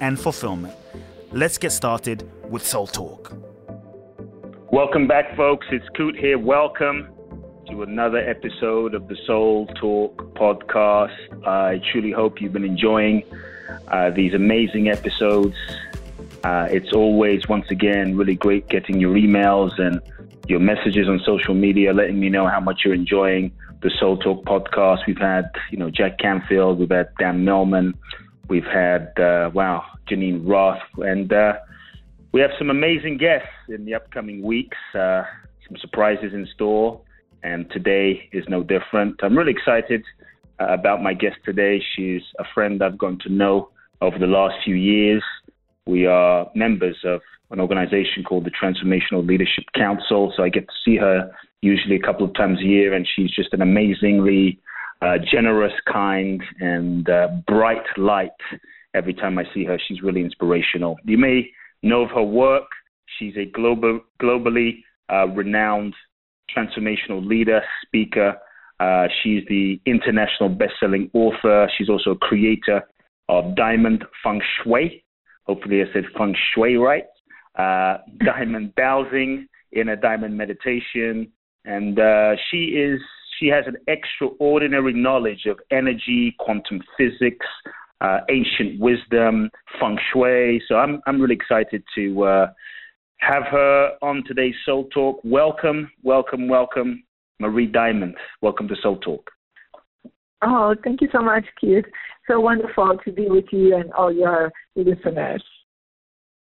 and fulfillment. Let's get started with Soul Talk. Welcome back, folks. It's Kute here. Welcome to another episode of the Soul Talk podcast. I truly hope you've been enjoying uh, these amazing episodes. Uh, it's always, once again, really great getting your emails and your messages on social media, letting me know how much you're enjoying the Soul Talk podcast. We've had, you know, Jack Canfield, we've had Dan Millman, we've had, uh, wow, Geneen Roth, and uh, we have some amazing guests in the upcoming weeks, uh, some surprises in store, and today is no different. I'm really excited uh, about my guest today. She's a friend I've gotten to know over the last few years. We are members of an organization called the Transformational Leadership Council, so I get to see her usually a couple of times a year, and she's just an amazingly uh, generous, kind, and uh, bright light. Every time I see her, she's really inspirational. You may know of her work. She's a global, globally uh, renowned transformational leader, speaker. Uh, she's the international best-selling author. She's also a creator of Diamond Feng Shui. Hopefully, I said Feng Shui right. Uh, diamond dowsing in a diamond meditation, and uh, she is she has an extraordinary knowledge of energy, quantum physics, uh, ancient wisdom, feng shui. So I'm I'm really excited to uh, have her on today's Soul Talk. Welcome, welcome, welcome, Marie Diamond. Welcome to Soul Talk. Oh, thank you so much, Keith. So wonderful to be with you and all your listeners.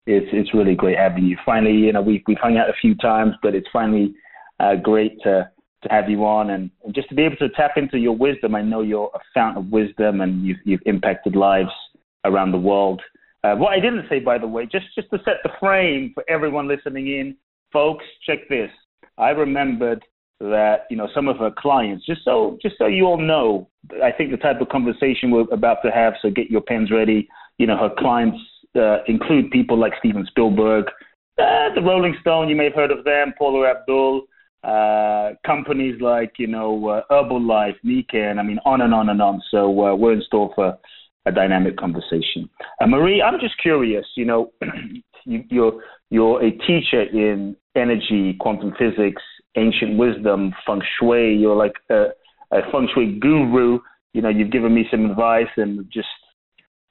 It's it's really great having you. Finally, you know, we've we've hung out a few times, but it's finally uh, great to to have you on and, and, just to be able to tap into your wisdom. I know you're a fountain of wisdom and you've you've impacted lives around the world. Uh, what I didn't say, by the way, just just to set the frame for everyone listening in, folks, check this. I remembered that you know some of her clients, just so just so you all know, I think the type of conversation we're about to have. So get your pens ready. You know, her clients uh, include people like Steven Spielberg, uh, the Rolling Stone. You may have heard of them, Paula Abdul uh, companies like you know uh, Herbalife, Nikken, I mean on and on and on. So uh, we're in store for a dynamic conversation. Uh, Marie, I'm just curious. You know, you, you're you're a teacher in energy, quantum physics, ancient wisdom, feng shui. You're like a, a feng shui guru. You know, you've given me some advice and just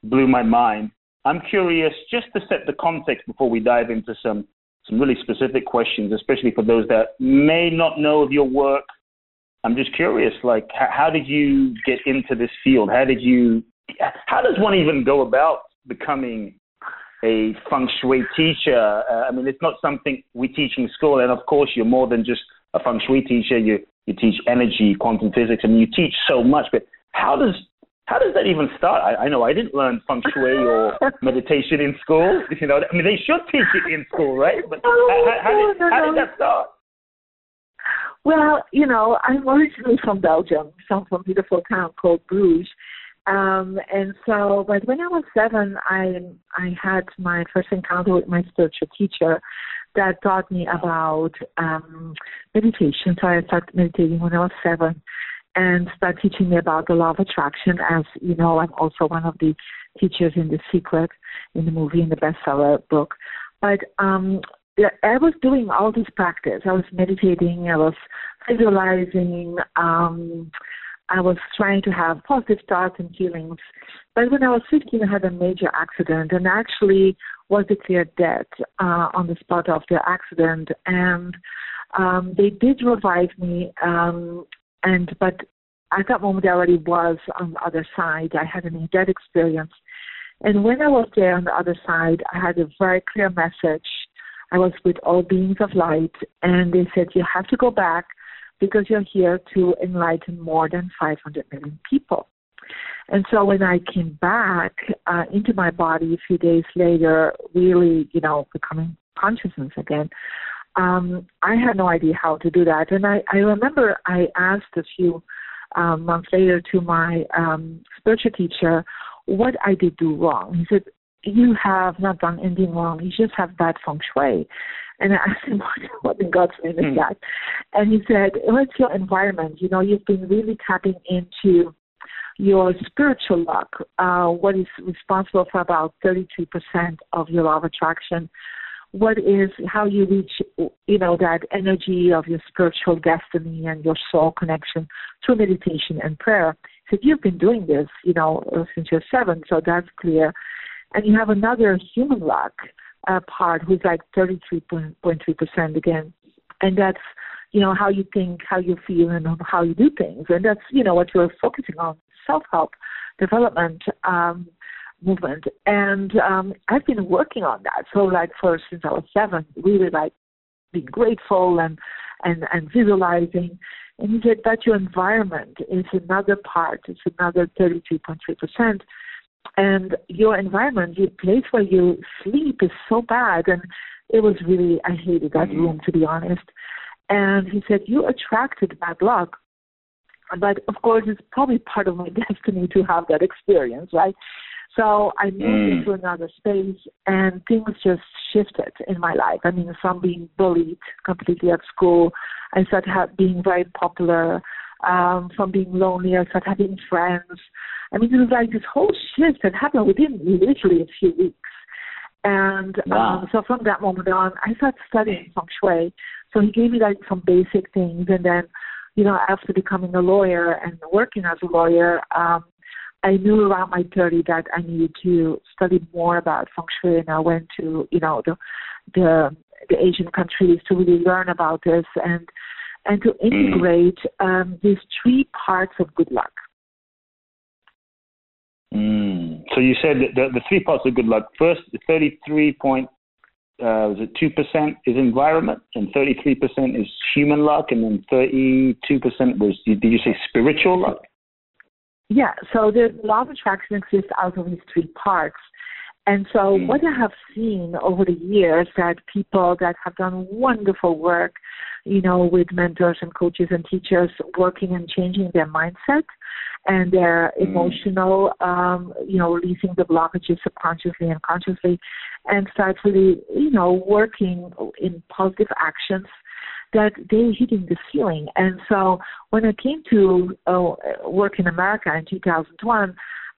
blew my mind. I'm curious, just to set the context before we dive into some some really specific questions, especially for those that may not know of your work. I'm just curious, like, how did you get into this field? How did you, how does one even go about becoming a feng shui teacher? Uh, I mean, it's not something we teach in school, and of course, you're more than just a feng shui teacher. You you teach energy, quantum physics, and you teach so much. But how does how does that even start? I, I know I didn't learn feng shui or meditation in school. You know, I mean, they should teach it in school, right? But oh, how, how, did, how did that start? Well, you know, I'm originally from Belgium, from a beautiful town called Bruges. Um, and so, but when I was seven, I I had my first encounter with my spiritual teacher that taught me about um, meditation. So I started meditating when I was seven and start teaching me about the law of attraction. As you know, I'm also one of the teachers in The Secret, in the movie, in the bestseller book. But um, I was doing all this practice. I was meditating. I was visualizing. Um, I was trying to have positive thoughts and feelings. But when I was 15, I had a major accident and actually was declared dead uh, on the spot of the accident. And um, they did revive me um, and but at that moment I already was on the other side. I had an near death experience. And when I was there on the other side, I had a very clear message. I was with all beings of light, and they said, You have to go back because you're here to enlighten more than 500 million people. And so when I came back uh, into my body a few days later, really, you know, becoming consciousness again, um, I had no idea how to do that. And I, I remember I asked a few um, months later to my um, spiritual teacher what I did do wrong. He said, You have not done anything wrong, you just have bad feng shui. And I asked him, What in God's name is hmm. that? And he said, It's your environment? You know, you've been really tapping into your spiritual luck, uh, what is responsible for about 33% of your law of attraction, what is how you reach you know that energy of your spiritual destiny and your soul connection through meditation and prayer. So you've been doing this you know since you're seven so that's clear. And you have another human luck uh, part who's like 33.3% again. And that's you know how you think how you feel and how you do things. And that's you know what you're focusing on. Self-help development um, movement. And um, I've been working on that. So like for since I was seven, really like being grateful and and and visualizing. And he said that your environment is another part. It's another thirty two point three percent. And your environment, your place where you sleep is so bad. And it was really I hated that mm-hmm. room to be honest. And he said, You attracted bad luck but of course it's probably part of my destiny to have that experience right so I moved mm. into another space and things just shifted in my life. I mean, from being bullied completely at school, I started being very popular. Um, from being lonely, I started having friends. I mean, it was like this whole shift that happened within literally a few weeks. And wow. um, so from that moment on, I started studying feng shui. So he gave me like some basic things, and then, you know, after becoming a lawyer and working as a lawyer, um, I knew around my 30 that I needed to study more about feng shui, and I went to you know the the, the Asian countries to really learn about this and and to integrate mm. um, these three parts of good luck. Mm. So you said that the, the three parts of good luck. First, 33 point uh, was it two percent is environment, and 33 percent is human luck, and then 32 percent was did you say spiritual luck? Yeah, so the law of attraction exists out of these three parts. And so mm. what I have seen over the years that people that have done wonderful work, you know, with mentors and coaches and teachers working and changing their mindset and their mm. emotional, um, you know, releasing the blockages subconsciously and consciously and start really, you know, working in positive actions that they're hitting the ceiling. And so when I came to uh, work in America in 2001,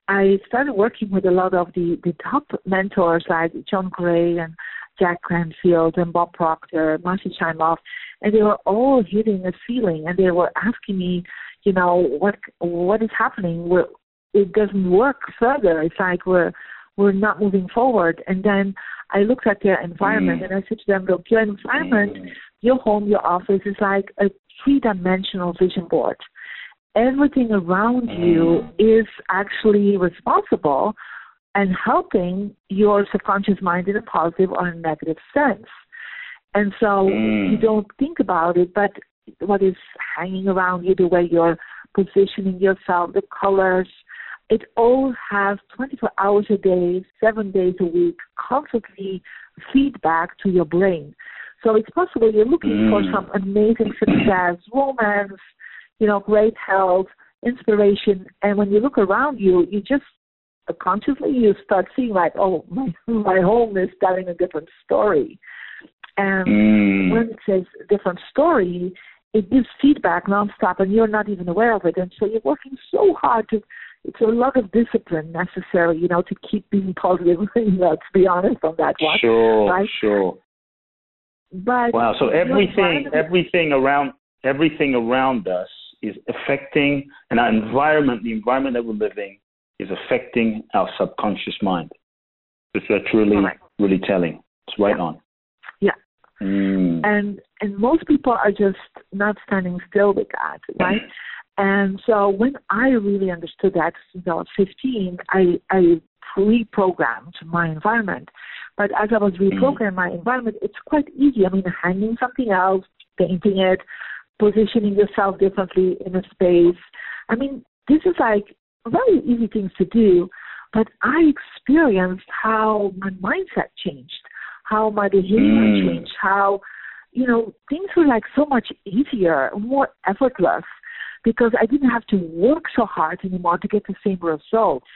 I started working with a lot of the, the top mentors like John Gray and Jack Canfield and Bob Proctor, Marci Shimoff, and they were all hitting a ceiling and they were asking me, you know, what what is happening? We're, it doesn't work further. It's like we're we're not moving forward. And then I looked at their environment mm. and I said to them, look, your environment mm your home, your office is like a three dimensional vision board. Everything around you mm. is actually responsible and helping your subconscious mind in a positive or a negative sense. And so mm. you don't think about it, but what is hanging around you, the way you're positioning yourself, the colors, it all has 24 hours a day, seven days a week, constantly feedback to your brain. So it's possible you're looking mm. for some amazing success, romance, you know, great health, inspiration, and when you look around you, you just consciously you start seeing like, oh, my my home is telling a different story, and mm. when it says different story, it gives feedback nonstop, and you're not even aware of it, and so you're working so hard to. It's a lot of discipline necessary, you know, to keep being positive. Let's be honest on that one. Sure, right? sure. But wow, so everything everything around everything around us is affecting and our environment, the environment that we're living is affecting our subconscious mind. It's that's really right. really telling. It's right yeah. on. Yeah. Mm. And and most people are just not standing still with that, right? And so when I really understood that since I was 15, I I pre-programmed my environment. But as I was Mm-hmm. reprogramming my environment, it's quite easy. I mean, hanging something else, painting it, positioning yourself differently in a space. I mean, this is like very easy things to do, but I experienced how my mindset changed, how my behavior Mm. changed, how, you know, things were like so much easier, more effortless because I didn't have to work so hard anymore to get the same results.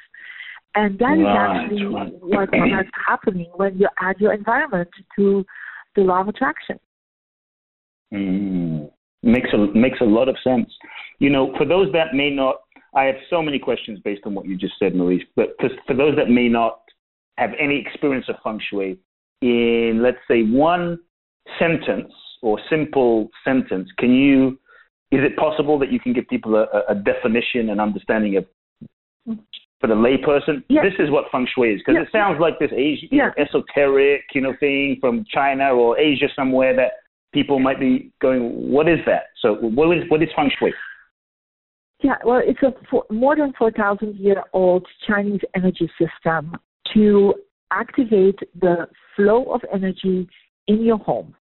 And that is Right, actually what what's happening when you add your environment to the law of attraction. Mm. Makes a makes a lot of sense. You know, for those that may not, I have so many questions based on what you just said, Maurice. But for, for those that may not have any experience of feng shui, in let's say one sentence or simple sentence, can you? Is it possible that you can give people a, a definition and understanding of for the layperson? Yeah. This is what feng shui is because Yeah. it sounds like this Asian, Yeah. esoteric, you know, thing from China or Asia somewhere that people might be going, what is that? So what is what is feng shui? Yeah, well, it's a four, more than 4,000 year old Chinese energy system to activate the flow of energy in your home.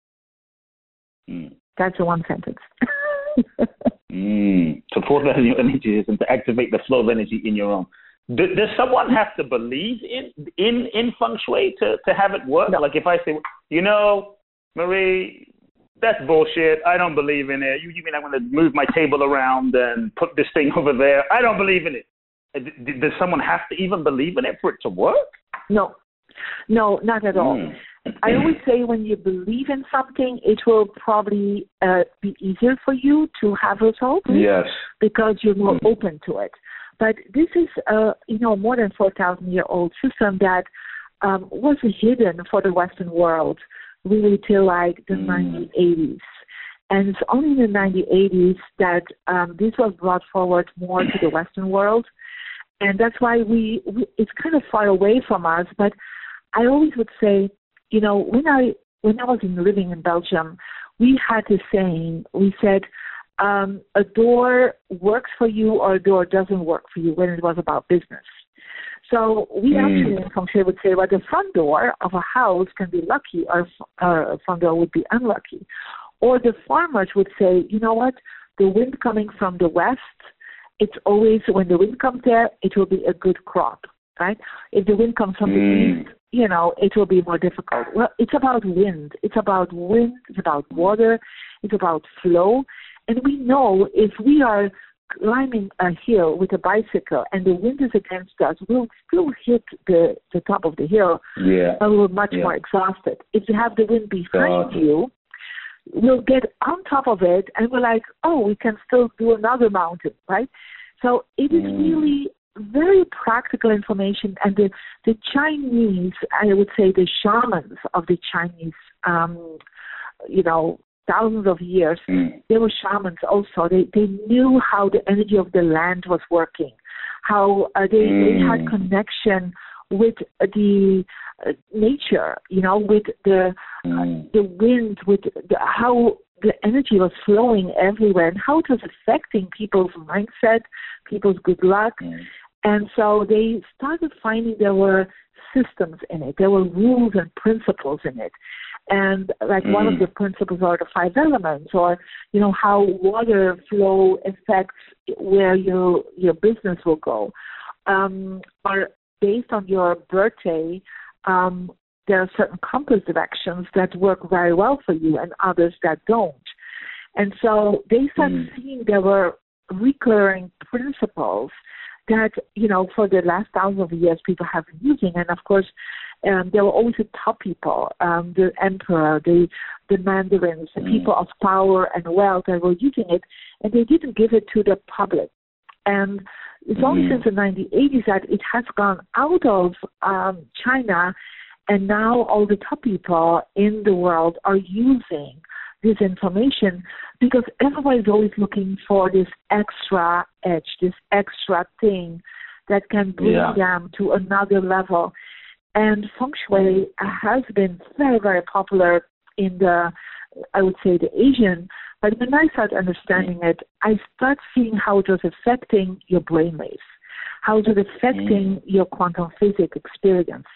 Mm. That's a one sentence. Mm. To in your energy system to activate the flow of energy in your own. Do, does someone have to believe in in in feng shui to to have it work? No. Like if I say, you know, Marie, that's bullshit. I don't believe in it. You, you mean I'm going to move my table around and put this thing over there? I don't believe in it. Uh, d- Does someone have to even believe in it for it to work? no, no, not at all. Mm. I always say when you believe in something, it will probably uh, be easier for you to have results Yes. because you're more Mm. open to it. But this is a you know more than four thousand year old system that um, was hidden for the Western world really till like the Mm. 1980s. And it's only in the 1980s that um, this was brought forward more to the Western world, and that's why we, we it's kind of far away from us. But I always would say, you know, when I when I was in, living in Belgium, we had this saying. We said, um, a door works for you or a door doesn't work for you when it was about business. So we Mm. actually in feng would say, well, the front door of a house can be lucky or uh, a front door would be unlucky. Or the farmers would say, you know what, the wind coming from the west, it's always when the wind comes there, it will be a good crop, right? If the wind comes from Mm. the east, you know, it will be more difficult. Well, it's about wind. It's about wind. It's about water. It's about flow. And we know if we are climbing a hill with a bicycle and the wind is against us, we'll still hit the, the top of the hill, Yeah. but we're much Yeah. more exhausted. If you have the wind behind it. you, we'll get on top of it and we're like, oh, we can still do another mountain, right? So it is Mm. really very practical information and the, the Chinese, I would say the shamans of the Chinese, um, you know, thousands of years, Mm. they were shamans also. They they knew how the energy of the land was working, how uh, they they had Mm. connection with the uh, nature, you know, with the Mm. the wind, with the, how the energy was flowing everywhere, and how it was affecting people's mindset, people's good luck. Mm. And so they started finding there were systems in it, there were rules and principles in it. And like one of Mm. the principles are the five elements, or you know how water flow affects where your your business will go, um, or based on your birthday, um, there are certain compass directions that work very well for you, and others that don't. And so they started Mm. seeing there were recurring principles that you know for the last thousand of years people have been using and of course um, there were always the top people um, the emperor the the mandarins the Mm. people of power and wealth that were using it and they didn't give it to the public and it's only Mm. since the 1980s that it has gone out of um, China and now all the top people in the world are using this information because everybody's always looking for this extra edge, this extra thing that can bring Yeah. them to another level. And feng shui has been very, very popular in the, I would say, the Asian. But when I started understanding it, I started seeing how it was affecting your brainwaves, How it was affecting mm. your quantum physics experience?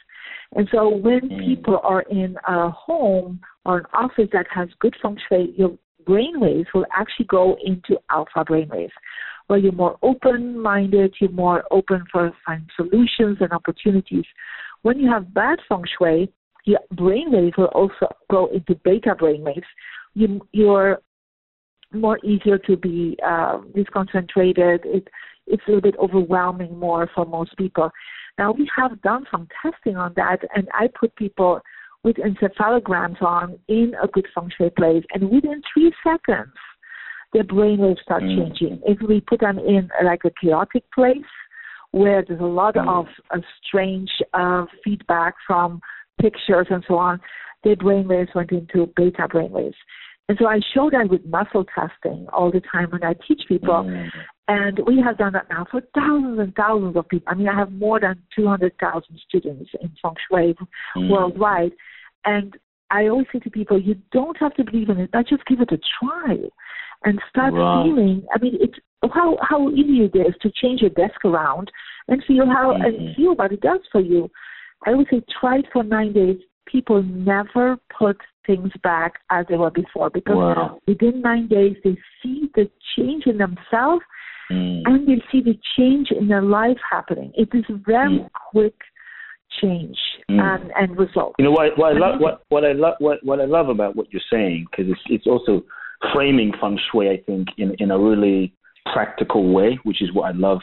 And so when mm. people are in a home or an office that has good feng shui, your brain waves will actually go into alpha brain waves, where you're more open minded, you're more open for finding solutions and opportunities. When you have bad feng shui, your brain waves will also go into beta brain waves. You, you're more easier to be uh, disconcentrated. It, it's a little bit overwhelming more for most people. Now we have done some testing on that, and I put people with encephalograms on in a good feng shui place, and within three seconds, their brain will start mm. changing. If we put them in like a chaotic place where there's a lot mm. of uh, strange uh, feedback from pictures and so on, their brain waves went into beta brain waves. And so I show that with muscle testing all the time when I teach people. Mm. And we have done that now for thousands and thousands of people. I mean, I have more than 200,000 students in feng shui mm. worldwide. And I always say to people, you don't have to believe in it, but just give it a try and start right. feeling. I mean, it's how how easy it is to change your desk around and feel how mm-hmm. and feel what it does for you. I would say try it for nine days. People never put things back as they were before because wow. within nine days they see the change in themselves mm. and they see the change in their life happening. It is a very mm. quick change mm. and, and result. You know what, what I love what, what I love what, what I love about what you're saying because it's it's also framing feng shui I think in in a really practical way, which is what I love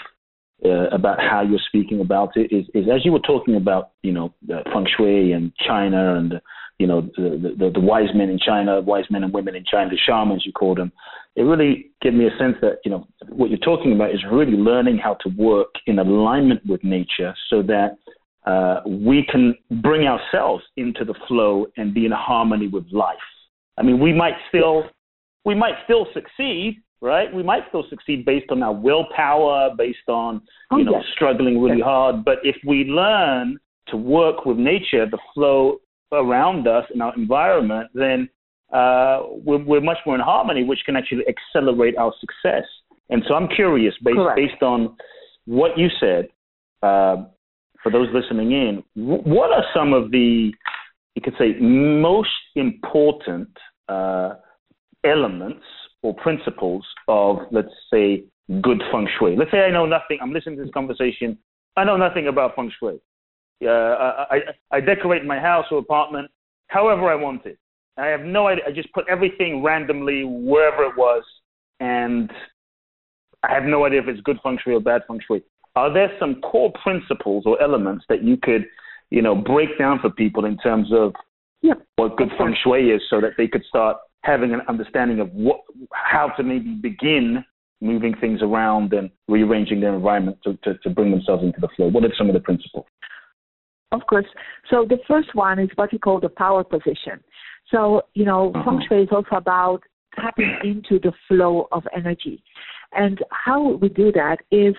uh, about how you're speaking about it is, is as you were talking about, you know, feng shui and China and, you know, the, the, the, wise men in China, wise men and women in China, the shamans you call them, it really gave me a sense that, you know, what you're talking about is really learning how to work in alignment with nature so that uh, we can bring ourselves into the flow and be in harmony with life. I mean, we might still, we might still succeed, right? We might still succeed based on our willpower, based on oh, you know yes. struggling really yes. hard. But if we learn to work with nature, the flow around us in our environment, then uh, we're, we're, much more in harmony, which can actually accelerate our success. And so I'm curious, based based on what you said, uh, for those listening in, what are some of the you could say most important uh, elements or principles of, let's say, good feng shui. Let's say I know nothing. I'm listening to this conversation. I know nothing about feng shui. Uh, I, I, I decorate my house or apartment however I want it. I have no idea. I just put everything randomly wherever it was, and I have no idea if it's good feng shui or bad feng shui. Are there some core principles or elements that you could, you know, break down for people in terms of yeah. what good feng shui is, so that they could start having an understanding of what, how to maybe begin moving things around and rearranging their environment to, to, to bring themselves into the flow? What are some of the principles? Of course. So the first one is what we call the power position. So, you know, uh-huh. feng shui is also about tapping into the flow of energy. And how we do that is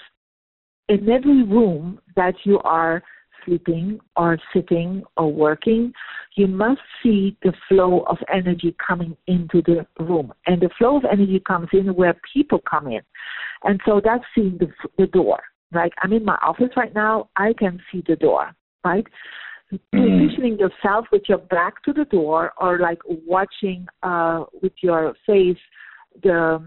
in every room that you are sleeping or sitting or working, you must see the flow of energy coming into the room. And the flow of energy comes in where people come in. And so that's seeing the, the door. Like I'm in my office right now, I can see the door, right? Mm-hmm. Positioning yourself with your back to the door or like watching uh, with your face the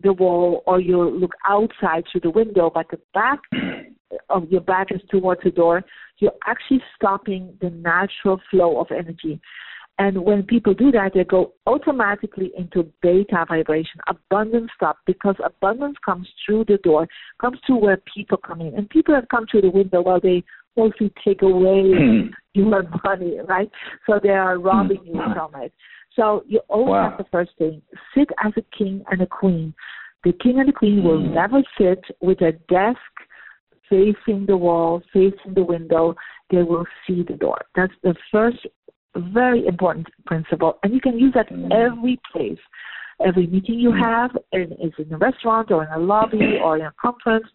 the wall or you look outside through the window but the back of your back is towards the door, you're actually stopping the natural flow of energy. And when people do that, they go automatically into beta vibration, abundance stop, because abundance comes through the door, comes through where people come in. And people have come through the window while they mostly take away hmm. your money, right? So they are robbing you hmm. from it. So you always wow. have the first thing sit as a king and a queen. The king and the queen will hmm. never sit with a desk facing the wall, facing the window, they will see the door. That's the first very important principle. And you can use that every place. Every meeting you have, and is in a restaurant or in a lobby or in a conference,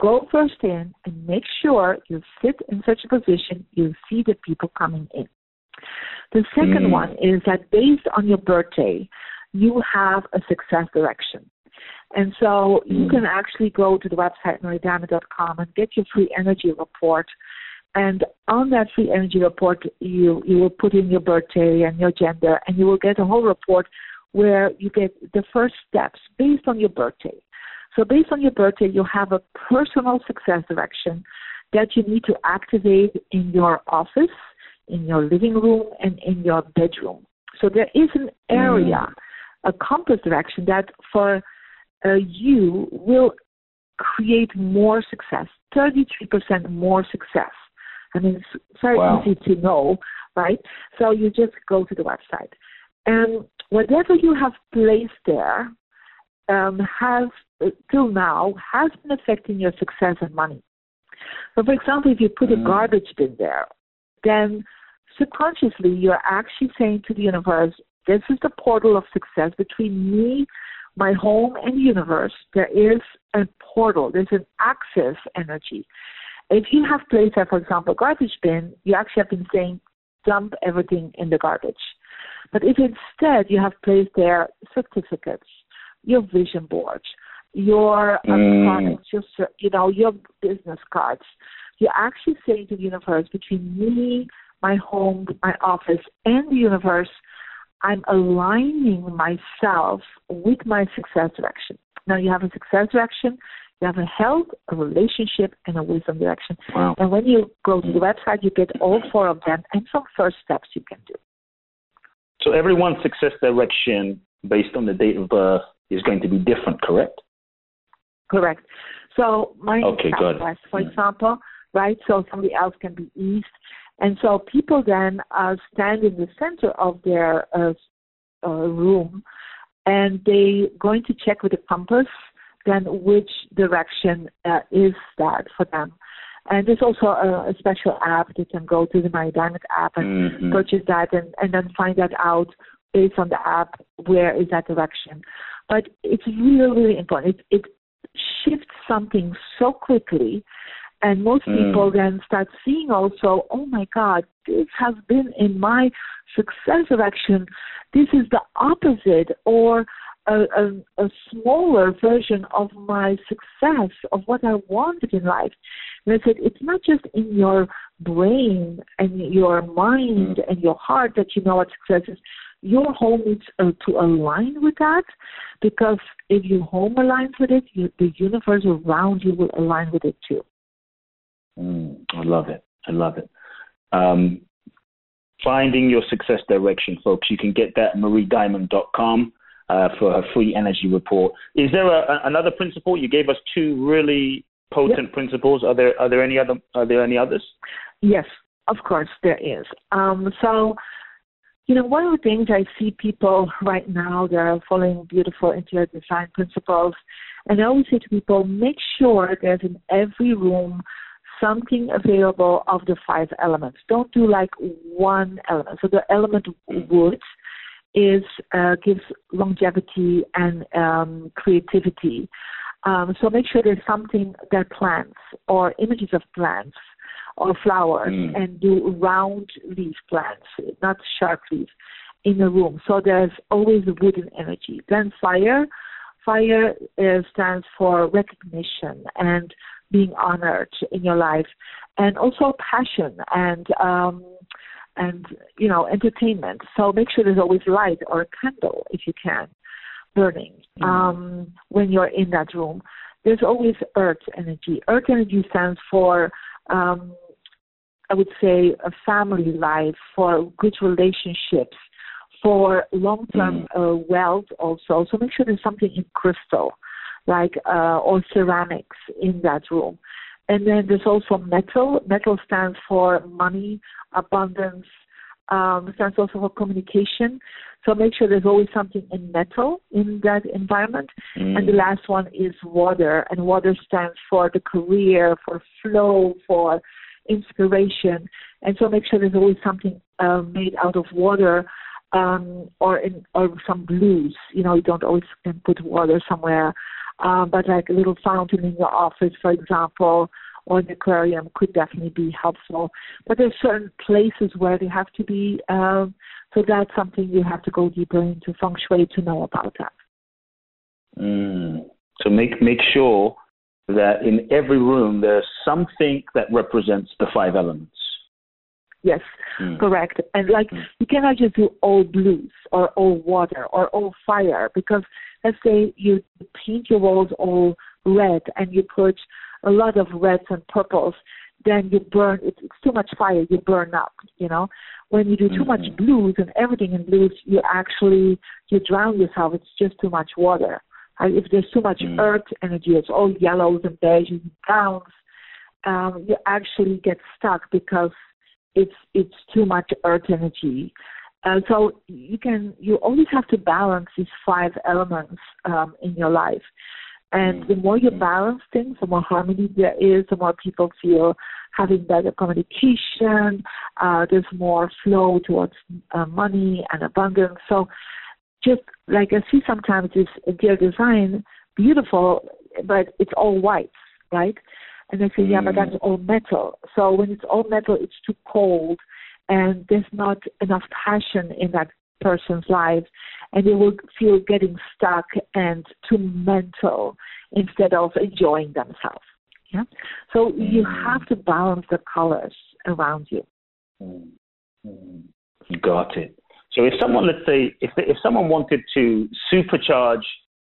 go first in and make sure you sit in such a position you see the people coming in. The second mm. one is that based on your birthday, you have a success direction. And so you can actually go to the website mariediamond.com and get your free energy report. And on that free energy report, you you will put in your birthday and your gender, and you will get a whole report where you get the first steps based on your birthday. So based on your birthday, you have a personal success direction that you need to activate in your office, in your living room, and in your bedroom. So there is an area, a compass direction that for uh, you will create more success, 33% more success. I mean, it's very wow. easy to know, right? So you just go to the website. And whatever you have placed there um, has, uh, till now, has been affecting your success and money. So, for example, if you put a mm. garbage bin there, then subconsciously you're actually saying to the universe, this is the portal of success between me, my home, and the universe. There is a portal, there's an access energy. If you have placed there, for example, a garbage bin, you actually have been saying, dump everything in the garbage. But if instead you have placed there certificates, your vision boards, your mm. products, your you know your business cards, you're actually saying to the universe, between me, my home, my office, and the universe, I'm aligning myself with my success direction. Now you have a success direction, you have a health, a relationship, and a wisdom direction. Wow. And when you go to the website, you get all four of them and some first steps you can do. So everyone's success direction based on the date of birth is going to be different, correct? Correct. So mine okay, is southwest, for mm. example, right? So somebody else can be east. And so people then uh, stand in the center of their uh, uh, room and they going to check with the compass then which direction uh, is that for them. And there's also a, a, special app. They can go to the My Diamond app and mm-hmm. purchase that and, and then find that out based on the app where is that direction. But it's really, really important. It, it shifts something so quickly and most mm. people then start seeing also, oh my God, this has been in my success direction. This is the opposite, or a, a, a, smaller version of my success, of what I wanted in life. And I said, it's not just in your brain and your mind and your heart that you know what success is. Your home needs uh, to align with that because if your home aligns with it, you, the universe around you will align with it too. Mm, I love it. I love it. Um, finding your success direction, folks. You can get that at mariediamond.com uh, for her free energy report. Is there a, another principle? You gave us two really potent yep. principles. Are there are there any other are there any others? Yes, of course there is. Um, so, you know, one of the things I see people right now they're following beautiful interior design principles, and I always say to people, make sure there's in every room something available of the five elements. Don't do like one element. So the element wood is uh, gives longevity and um, creativity. Um, so make sure there's something that plants or images of plants or flowers mm. and do round leaf plants, not sharp leaf, in the room. So there's always a wooden energy. Then fire. Fire uh, stands for recognition and being honored in your life, and also passion and um, and you know entertainment. So make sure there's always light or a candle if you can burning mm-hmm. um, when you're in that room. There's always earth energy. Earth energy stands for um, I would say a family life, for good relationships, for long-term mm. uh, wealth also. So make sure there's something in crystal like uh, or ceramics in that room. And then there's also metal. Metal stands for money, abundance, um, stands also for communication. So make sure there's always something in metal in that environment. Mm. And the last one is water. And water stands for the career, for flow, for inspiration. And so make sure there's always something uh, made out of water um, or in or some blues. You know, you don't always can put water somewhere um, but like a little fountain in your office, for example, or an aquarium could definitely be helpful. But there's certain places where they have to be. Um, so that's something you have to go deeper into feng shui to know about that. Mm, So make make sure that in every room there's something that represents the five elements. Yes, mm. correct. And like mm. you cannot just do all blues or all water or all fire because let's say you paint your walls all red and you put a lot of reds and purples, then you burn. It's, it's too much fire. You burn up. You know, when you do too mm-hmm. much blues and everything in blues, you actually you drown yourself. It's just too much water. If there's too much mm. earth energy, it's all yellows and beiges and browns. Um, you actually get stuck because it's it's too much earth energy. And so you can you always have to balance these five elements um, in your life. And the more you balance things, the more harmony there is, the more people feel having better communication. Uh, there's more flow towards uh, money and abundance. So just like I see sometimes this interior design beautiful, but it's all white, right? And they say, yeah, but that's mm. all metal. So when it's all metal, it's too cold, and there's not enough passion in that person's life, and they will feel getting stuck and too mental instead of enjoying themselves. Yeah. So you mm. have to balance the colors around you. Mm. Got it. So if someone, let's say, if if someone wanted to supercharge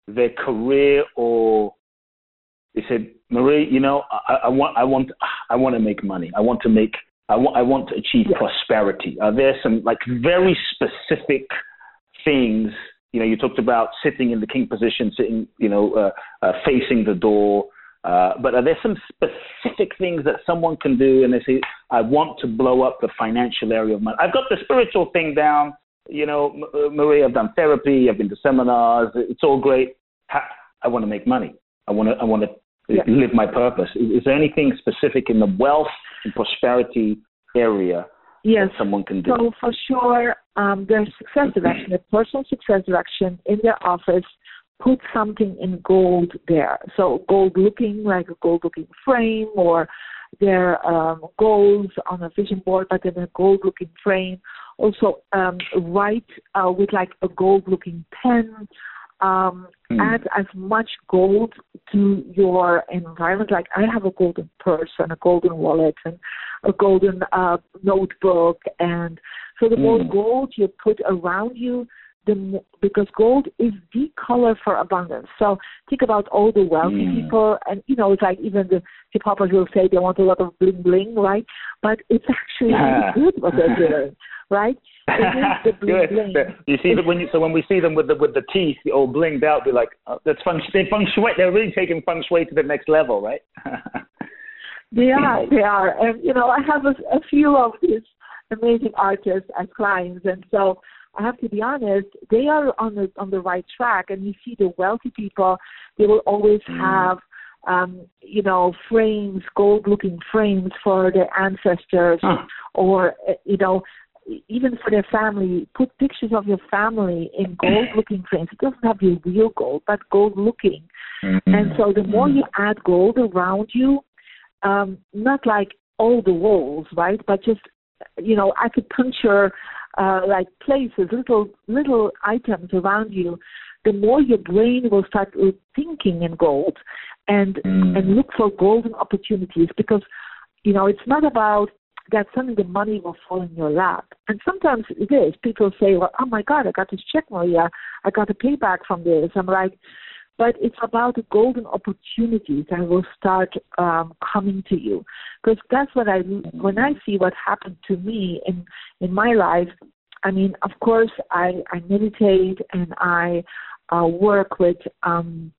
their career or they said, Marie, you know, I, I want, I want, I want to make money. I want to make, I want, I want to achieve yeah. prosperity. Are there some like very specific things? You know, you talked about sitting in the king position, sitting, you know, uh, uh, facing the door. Uh, but are there some specific things that someone can do and they say, I want to blow up the financial area of money? I've got the spiritual thing down. You know, uh, Marie, I've done therapy, I've been to seminars, it's all great. I want to make money. I want to I want to yeah. live my purpose. Is, is, there anything specific in the wealth and prosperity area yes. that someone can do? So for sure, um, their success direction, their personal success direction in their office, put something in gold there. So gold looking like a gold looking frame or their um, goals on a vision board, but in a gold looking frame. Also, um, write uh, with like a gold looking pen um, mm. add as much gold to your environment. Like I have a golden purse and a golden wallet and a golden uh, notebook, and so the more hmm. gold you put around you, the because gold is the color for abundance. So think about all the wealthy mm. people, and you know it's like even the hip hoppers will say they want a lot of bling bling, right? But it's actually really good what they're doing, right? the bling bling. You see that when you so when we see them with the with the teeth all blinged out, be like, oh, that's feng they feng shui. They're really taking feng shui to the next level, right? they are, they are, and you know, I have a, a few of these amazing artists as clients, and so I have to be honest, they are on the on the right track. And you see the wealthy people, they will always mm. have um, you know, frames, gold looking frames for their ancestors huh. or you know, even for their family, put pictures of your family in gold looking frames. It doesn't have to be real gold, but gold looking. Mm-hmm. And so the more you add gold around you, um, not like all the walls, right? But just you know, I could acupuncture uh, like places, little little items around you, the more your brain will start thinking in gold and mm. and look for golden opportunities because you know it's not about that suddenly the money will fall in your lap. And sometimes it is. People say, well, oh my God, I got this check, Maria. I got a payback from this. I'm like, but it's about the golden opportunities that will start um, coming to you. Because that's what I, when I see what happened to me in, in my life, I mean, of course, I, I meditate and I uh, work with, um,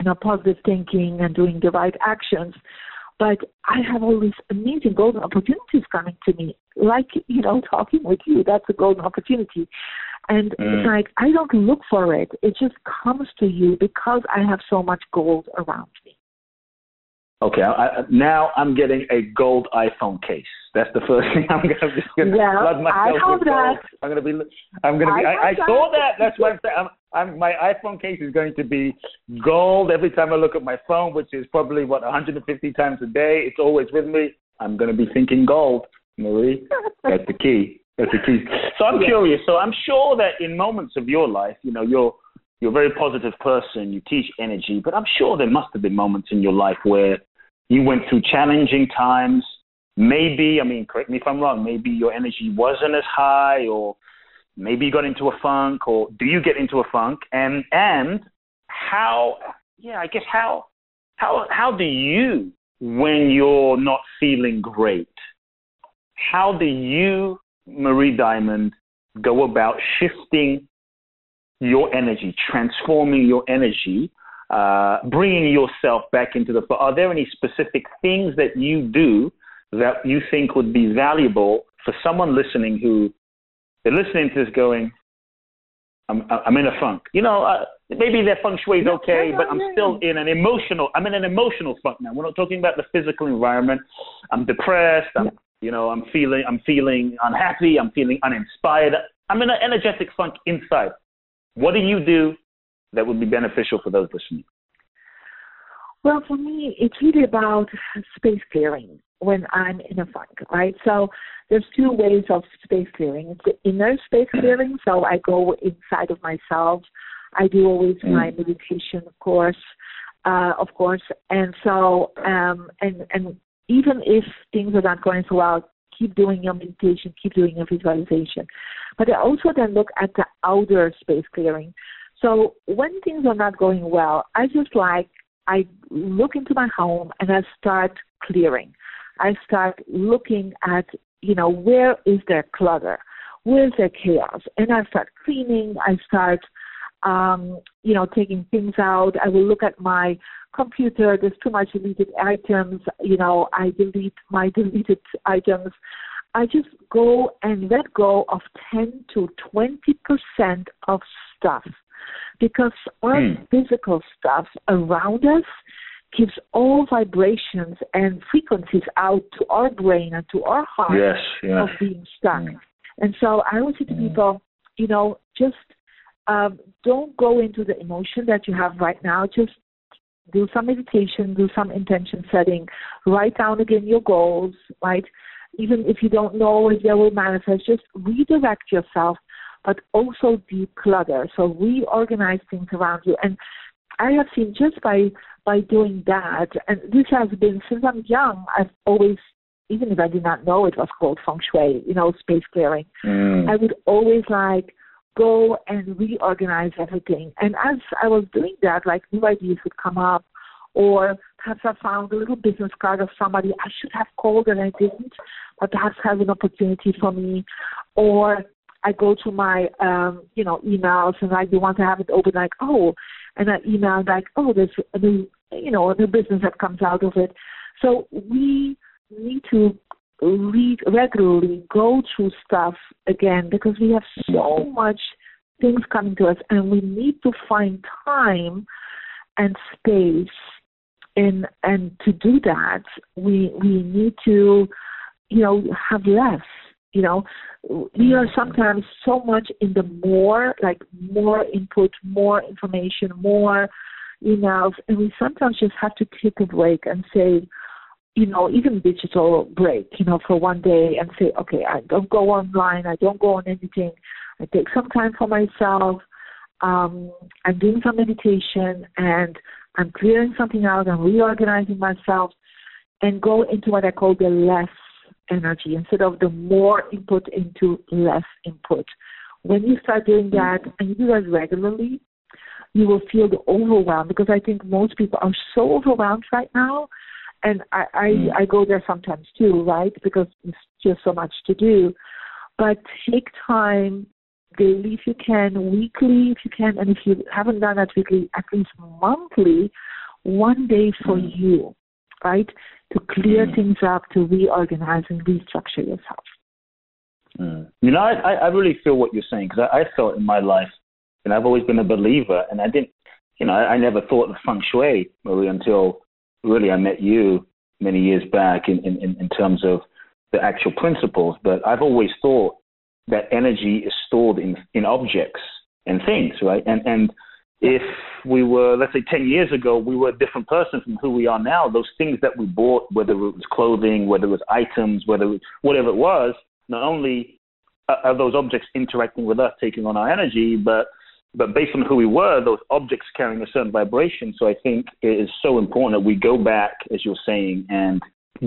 you know, positive thinking and doing the right actions. But I have all these amazing golden opportunities coming to me, like, you know, talking with you. That's a golden opportunity. And mm. it's like, I don't look for it. It just comes to you because I have so much gold around me. Okay, I, now I'm getting a gold iPhone case. That's the first thing I'm gonna just gonna yeah, flood myself I have with that. gold. I'm gonna be. I'm gonna be. I, I, I saw that. That's why I'm saying. I'm, I'm, my iPhone case is going to be gold every time I look at my phone, which is probably what 150 times a day. It's always with me. I'm going to be thinking gold, Marie. That's the key. That's key. So I'm curious. So I'm sure that in moments of your life, you know, you're you're a very positive person. You teach energy, but I'm sure there must have been moments in your life where you went through challenging times. Maybe, I mean, correct me if I'm wrong. Maybe your energy wasn't as high, or maybe you got into a funk, or do you get into a funk? And and how? Yeah, I guess how how how do you when you're not feeling great? How do you, Marie Diamond, go about shifting your energy, transforming your energy, uh, bringing yourself back into the. Are there any specific things that you do that you think would be valuable for someone listening who they're listening to this going, I'm, I'm in a funk. You know, uh, maybe their feng shui is okay, but I'm still in an emotional. I'm in an emotional funk now. We're not talking about the physical environment. I'm depressed. I'm, you know, I'm feeling, I'm feeling unhappy. I'm feeling uninspired. I'm in an energetic funk inside. What do you do that would be beneficial for those listening? Well, for me, it's really about space clearing when I'm in a funk, right? So there's two ways of space clearing. It's the inner space clearing, so I go inside of myself. I do always mm. my meditation, of course, uh, of course, and so um, and and even if things are not going so well, keep doing your meditation, keep doing your visualization. But I also then look at the outer space clearing. So when things are not going well, I just like I look into my home and I start clearing. I start looking at, you know, where is there clutter? Where is there chaos? And I start cleaning. I start, um, you know, taking things out. I will look at my computer. There's too much deleted items. You know, I delete my deleted items. I just go and let go of 10 to 20% of stuff because our mm. physical stuff around us gives all vibrations and frequencies out to our brain and to our heart yes, yes. of being stuck. Mm. And so I always say to mm. people, you know, just um, don't go into the emotion that you have right now. Just do some meditation, do some intention setting, write down again your goals, right? Even if you don't know if they will manifest, just redirect yourself, but also declutter. So reorganize things around you. And I have seen just by by doing that, and this has been since I'm young. I've always, even if I did not know it was called feng shui, you know, space clearing. Mm. I would always like go and reorganize everything. And as I was doing that, like new ideas would come up, or perhaps I found a little business card of somebody I should have called and I didn't, but perhaps has an opportunity for me, or I go to my um, you know emails and I do want to have it open like oh and I email like, oh, there's a new, you know, a new business that comes out of it. So we need to read regularly, go through stuff again because we have so much things coming to us, and we need to find time and space. And and to do that, we we need to, you know, have less you know. We are mm-hmm. sometimes so much in the more like more input more information more emails and we sometimes just have to take a break and say you know even digital break you know for one day and say okay i don't go online i don't go on anything i take some time for myself um i'm doing some meditation and i'm clearing something out i'm reorganizing myself and go into what i call the less energy instead of the more input into less input. When you start doing that and you do that regularly, you will feel the overwhelm because I think most people are so overwhelmed right now. And I, I, mm. I go there sometimes too, right? Because it's just so much to do. But take time daily if you can, weekly if you can, and if you haven't done that weekly, at least monthly, one day for mm. you, right? to clear mm. things up, to reorganize and restructure yourself. Mm. You know, I, I really feel what you're saying because I, I felt in my life, and I've always been a believer, and I didn't, you know, I, I never thought of feng shui really until really I met you many years back in, in, in terms of the actual principles. But I've always thought that energy is stored in, in objects and things, right? And, and if we were, let's say, 10 years ago, we were a different person from who we are now, those things that we bought, whether it was clothing, whether it was items, whether it, whatever it was, not only uh, are those objects interacting with us, taking on our energy, but but based on who we were, those objects carrying a certain vibration. So I think it is so important that we go back, as you're saying, and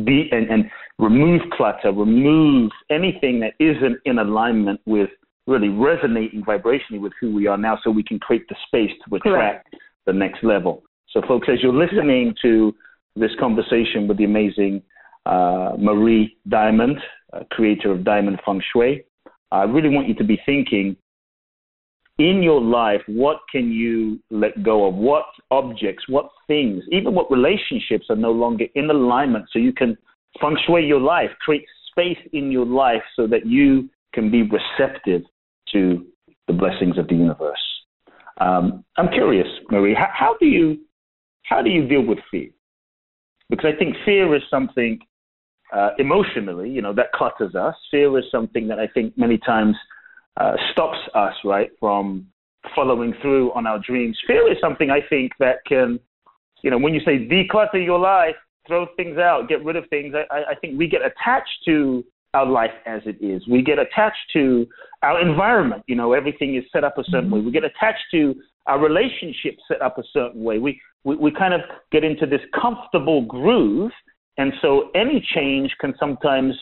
be and, and remove clutter, remove anything that isn't in alignment with really resonating vibrationally with who we are now, so we can create the space to attract Correct. the next level. So, folks, as you're listening to this conversation with the amazing uh, Marie Diamond, uh, creator of Diamond Feng Shui, I really want you to be thinking in your life, what can you let go of? What objects, what things, even what relationships are no longer in alignment so you can feng shui your life, create space in your life so that you can be receptive to the blessings of the universe. Um, I'm curious, Marie, how, how, do you how do you deal with fear? Because I think fear is something uh, emotionally, you know, that clutters us. Fear is something that I think many times uh, stops us, right, from following through on our dreams. Fear is something I think that can, you know, when you say declutter your life, throw things out, get rid of things, I, I think we get attached to our life as it is. We get attached to our environment. You know, everything is set up a certain way. We get attached to our relationship set up a certain way. We, we, we kind of get into this comfortable groove. And so any change can sometimes,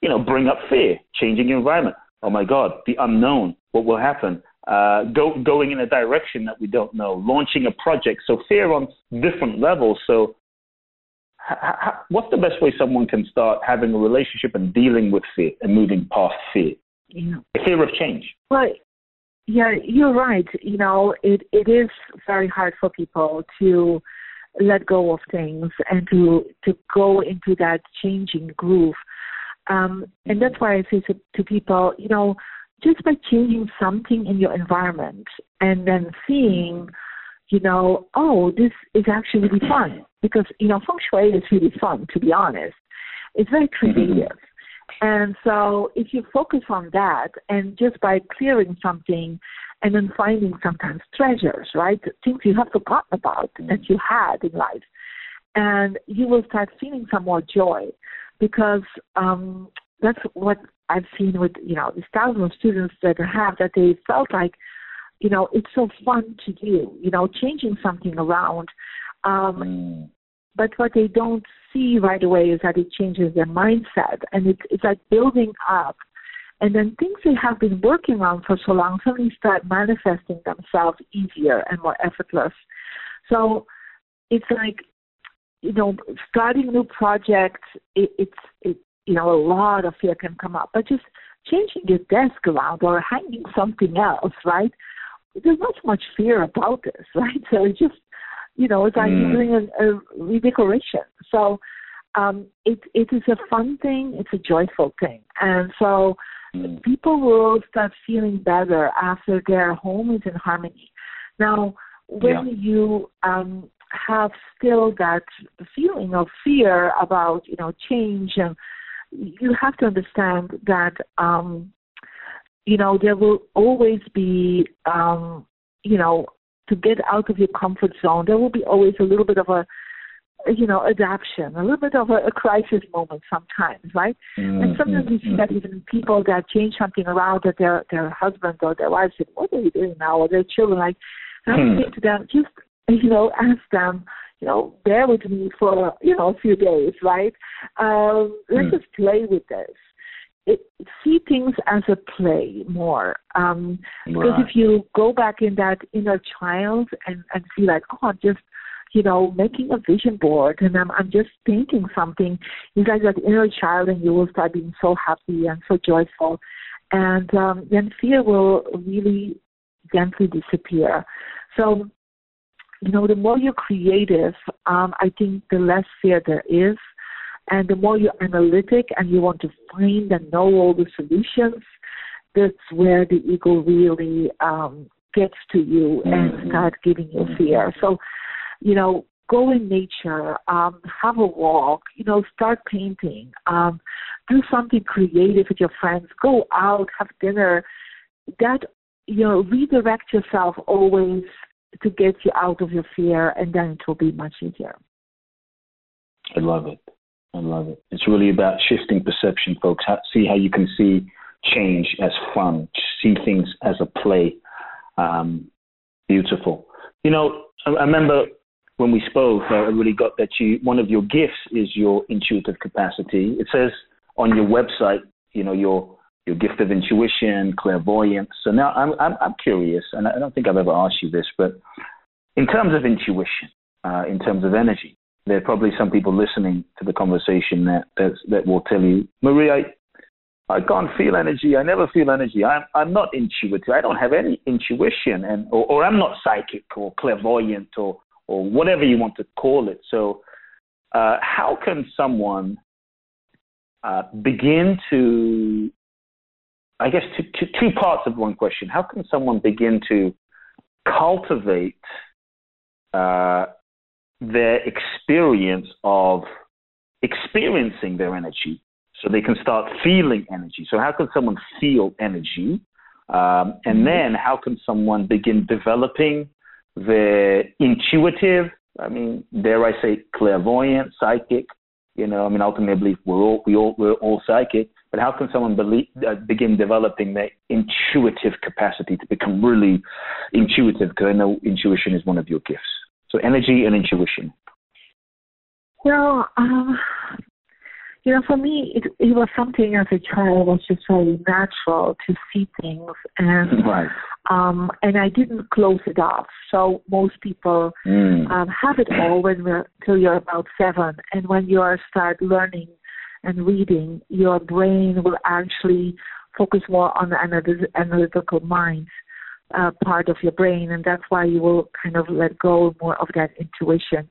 you know, bring up fear, changing your environment oh my God, the unknown, what will happen? Uh, go, going in a direction that we don't know, launching a project. So fear on different levels. So h- h- what's the best way someone can start having a relationship and dealing with fear and moving past fear? Yeah. The fear of change. Well, yeah, you're right. You know, it, it is very hard for people to let go of things and to to go into that changing groove. Um, and that's why I say to, to people, you know, just by changing something in your environment and then seeing, you know, oh, this is actually really fun. Because, you know, feng shui is really fun, to be honest. It's very mm-hmm. creative. And so if you focus on that and just by clearing something and then finding sometimes treasures, right? Things you have forgotten about that you had in life. And you will start feeling some more joy because um, that's what I've seen with you know these thousands of students that I have that they felt like you know it's so fun to do you know changing something around. Um, mm. but what they don't see right away is that it changes their mindset and it's it's like building up. And then things they have been working on for so long suddenly start manifesting themselves easier and more effortless. So it's like you know, starting new projects, it, it's, it, you know, a lot of fear can come up. But just changing your desk around or hanging something else, right? There's not much fear about this, right? So it's just, you know, it's like mm. doing a, a redecoration. So um, it it is a fun thing. It's a joyful thing, and so mm. people will start feeling better after their home is in harmony. Now, when yeah. you um, have still that feeling of fear about you know change. And you have to understand that um you know there will always be um you know to get out of your comfort zone there will be always a little bit of a you know adaptation a little bit of a, a crisis moment sometimes right? Mm-hmm. and sometimes we see that even people that change something around that their their husband or their wife said what are you doing now? or their children like and I say to them just you know, ask them, you know, bear with me for, you know, a few days, right? Um, let's mm. just play with this. It, see things as a play more. Um, because if you go back in that inner child and, and feel like, oh, I'm just, you know, making a vision board and I'm, I'm just painting something, it's like that inner child and you will start being so happy and so joyful. And um, then fear will really gently disappear. So you know, the more you're creative, um, I think the less fear there is. And the more you're analytic and you want to find and know all the solutions, that's where the ego really um, gets to you and mm-hmm. start giving you fear. So, you know, go in nature, um, have a walk, you know, start painting, um, do something creative with your friends, go out, have dinner. That, you know, redirect yourself always to get you out of your fear, and then it will be much easier. I love it. I love it. It's really about shifting perception, folks. see how you can see change as fun, see things as a play. Um, beautiful. You know, I, I remember when we spoke, I really got that you one of your gifts is your intuitive capacity. It says on your website, you know, your your gift of intuition, clairvoyance. So now I'm I'm, I'm curious, and I don't think I've ever asked you this, but in terms of intuition, uh, in terms of energy, there are probably some people listening to the conversation that that, that will tell you, Marie, I, I can't feel energy. I never feel energy. I'm I'm not intuitive. I don't have any intuition, and or, or I'm not psychic or clairvoyant or or whatever you want to call it. So, uh, how can someone uh, begin to, I guess, to, to two parts of one question. How can someone begin to cultivate uh, their experience of experiencing their energy so they can start feeling energy. So, how can someone feel energy? Um, and mm-hmm. then, how can someone begin developing their intuitive, I mean, dare I say, clairvoyant, psychic? You know, I mean, ultimately, we're all we all we're all psychic. But how can someone believe, uh, begin developing their intuitive capacity to become really intuitive? Because I know intuition is one of your gifts. So energy and intuition. Well, um, you know, for me, it, it was something as a child was just very natural to see things, and right. um, and I didn't close it off. So most people mm. um, have it all when we're till you're about seven, and when you are start learning and reading, your brain will actually focus more on the analytical mind uh, part of your brain, and that's why you will kind of let go more of that intuition.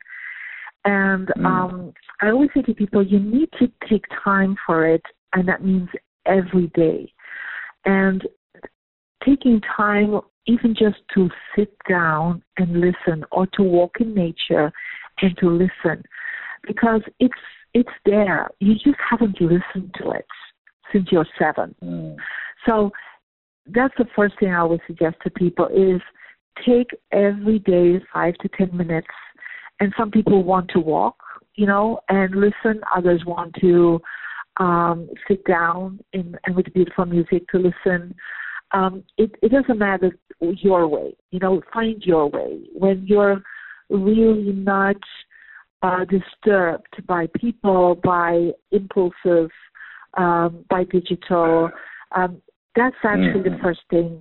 And mm. um, I always say to people, you need to take time for it, and that means every day. And taking time, even just to sit down and listen, or to walk in nature and to listen, because it's it's there. You just haven't listened to it since you're seven. Mm. So that's the first thing I would suggest to people is take every day five to ten minutes. And some people want to walk, you know, and listen. Others want to um, sit down in, and with beautiful music to listen. Um, it, it doesn't matter your way, you know, find your way. When you're really not uh, disturbed by people, by impulsive, um, by digital. Um, that's actually mm-hmm. the first thing.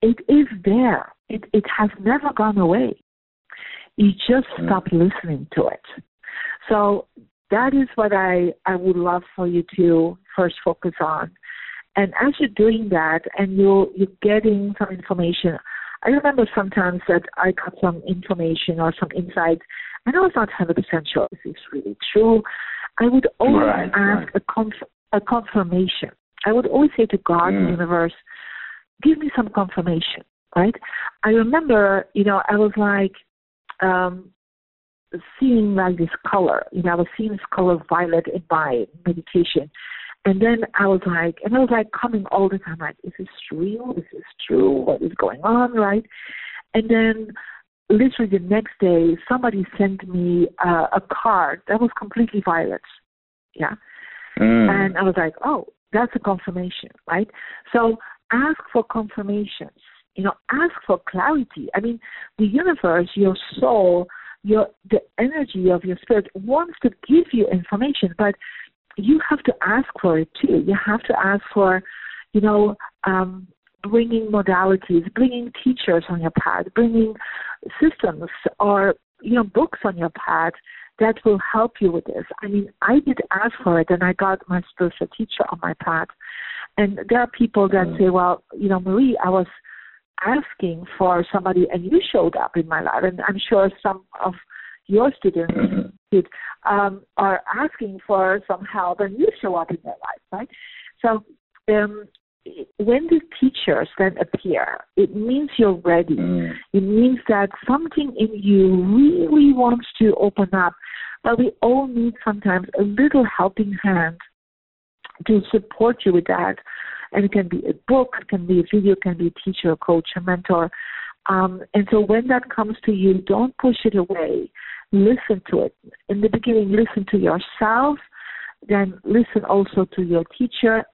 It is there. It it has never gone away. You just mm-hmm. stop listening to it. So that is what I I would love for you to first focus on. And as you're doing that, and you're, you're getting some information. I remember sometimes that I got some information or some insights I know it's not 100% sure if it's really true. I would always right, ask right. A, conf- a confirmation. I would always say to God, mm. the universe, give me some confirmation, right? I remember, you know, I was like um, seeing like this color. You know, I was seeing this color violet in my meditation. And then I was like, and I was like coming all the time, like, is this real? Is this true? What is going on, right? And then literally the next day, somebody sent me uh, a card that was completely violet. Yeah. Mm. And I was like, oh, that's a confirmation, right? So ask for confirmations. You know, ask for clarity. I mean, the universe, your soul, your the energy of your spirit wants to give you information, but you have to ask for it too. You have to ask for, you know, um, bringing modalities, bringing teachers on your path, bringing systems or you know books on your path that will help you with this. I mean, I did ask for it, and I got my spiritual teacher on my path. And there are people that mm. say, "Well, you know, Marie, I was asking for somebody, and you showed up in my life." And I'm sure some of your students mm-hmm. did, um, are asking for some help, and you show up in their life, right? So um, when the teachers then appear, it means you're ready. Mm. It means that something in you really wants to open up. But we all need sometimes a little helping hand to support you with that. And it can be a book, it can be a video, it can be a teacher, a coach, a mentor. Um, and so when that comes to you, don't push it away. Listen to it. In the beginning, listen to yourself. Then listen also to your teacher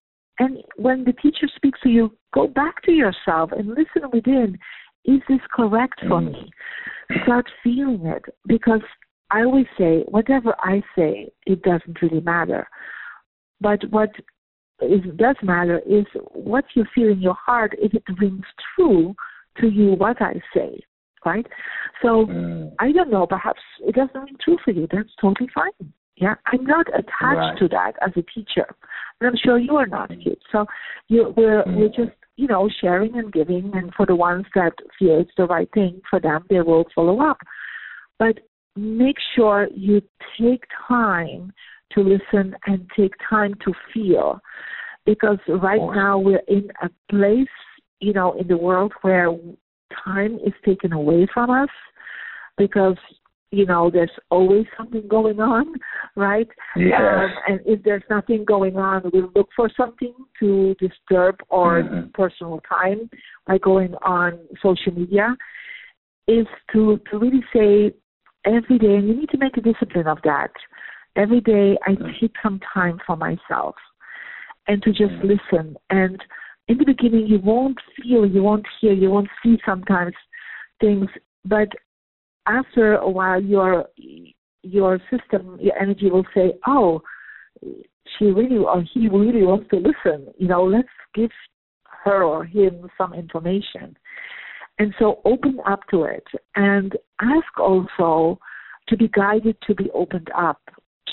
and when the teacher speaks to you, go back to yourself and listen within. is this correct for mm. me? Start feeling it because I always say, whatever I say, it doesn't really matter. But what is, does matter is what you feel in your heart if it rings true to you what I say, right? So mm. I don't know, perhaps it doesn't ring true for you. That's totally fine. Yeah, I'm not attached right. to that as a teacher, and I'm sure you are not, kid. So you, we're mm. we're just you know sharing and giving, and for the ones that feel it's the right thing for them, they will follow up. But make sure you take time to listen and take time to feel, because right now we're in a place, you know, in the world where time is taken away from us because you know there's always something going on right yes. Um, and if there's nothing going on we'll look for something to disturb our mm-hmm. personal time by going on social media is to to really say every day and you need to make a discipline of that every day i mm-hmm. take some time for myself and to just mm-hmm. listen and in the beginning you won't feel you won't hear you won't see sometimes things but after a while your your system your energy will say oh she really or he really wants to listen. You know let's give her or him some information. And so open up to it and ask also to be guided to be opened up